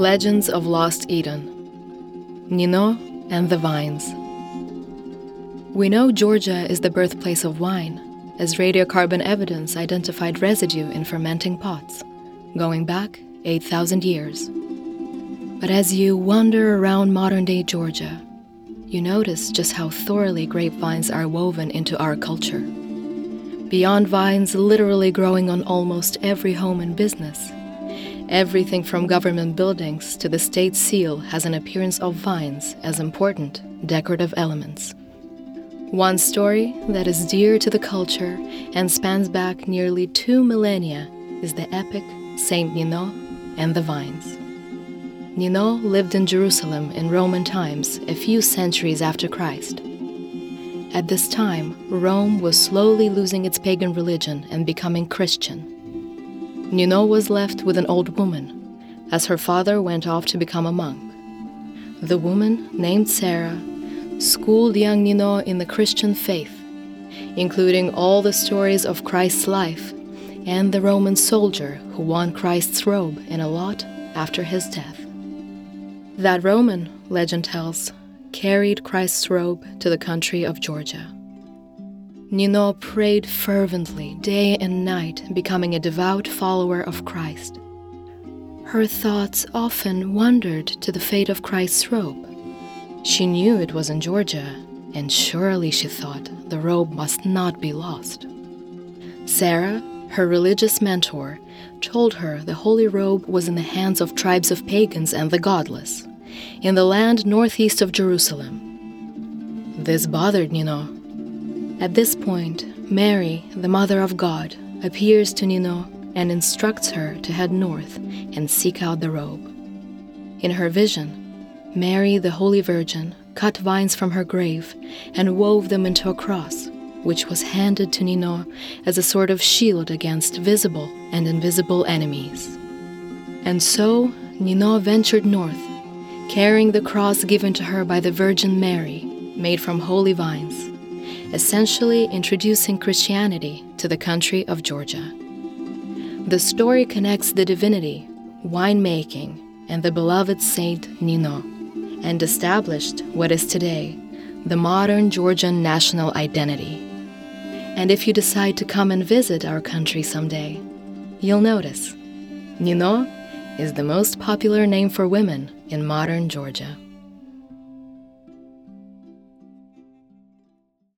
Legends of Lost Eden Nino and the Vines. We know Georgia is the birthplace of wine, as radiocarbon evidence identified residue in fermenting pots, going back 8,000 years. But as you wander around modern day Georgia, you notice just how thoroughly grapevines are woven into our culture. Beyond vines literally growing on almost every home and business, everything from government buildings to the state seal has an appearance of vines as important decorative elements. One story that is dear to the culture and spans back nearly two millennia is the epic Saint Nino and the Vines. Nino lived in Jerusalem in Roman times a few centuries after Christ. At this time, Rome was slowly losing its pagan religion and becoming Christian. Nino was left with an old woman, as her father went off to become a monk. The woman, named Sarah, schooled young Nino in the Christian faith, including all the stories of Christ's life and the Roman soldier who won Christ's robe in a lot after his death. That Roman, legend tells, carried Christ's robe to the country of Georgia. Nino prayed fervently day and night, becoming a devout follower of Christ. Her thoughts often wandered to the fate of Christ's robe. She knew it was in Georgia, and surely she thought the robe must not be lost. Sarah, her religious mentor, told her the holy robe was in the hands of tribes of pagans and the godless in the land northeast of Jerusalem. This bothered Nino. At this point, Mary, the Mother of God, appears to Nino and instructs her to head north and seek out the robe. In her vision, Mary, the Holy Virgin, cut vines from her grave and wove them into a cross, which was handed to Nino as a sort of shield against visible and invisible enemies. And so, Nino ventured north carrying the cross given to her by the Virgin Mary, made from holy vines, essentially introducing Christianity to the country of Georgia. The story connects the divinity, winemaking, and the beloved saint Nino, and established what is today the modern Georgian national identity. And if you decide to come and visit our country someday, you'll notice Nino is the most popular name for women in modern Georgia.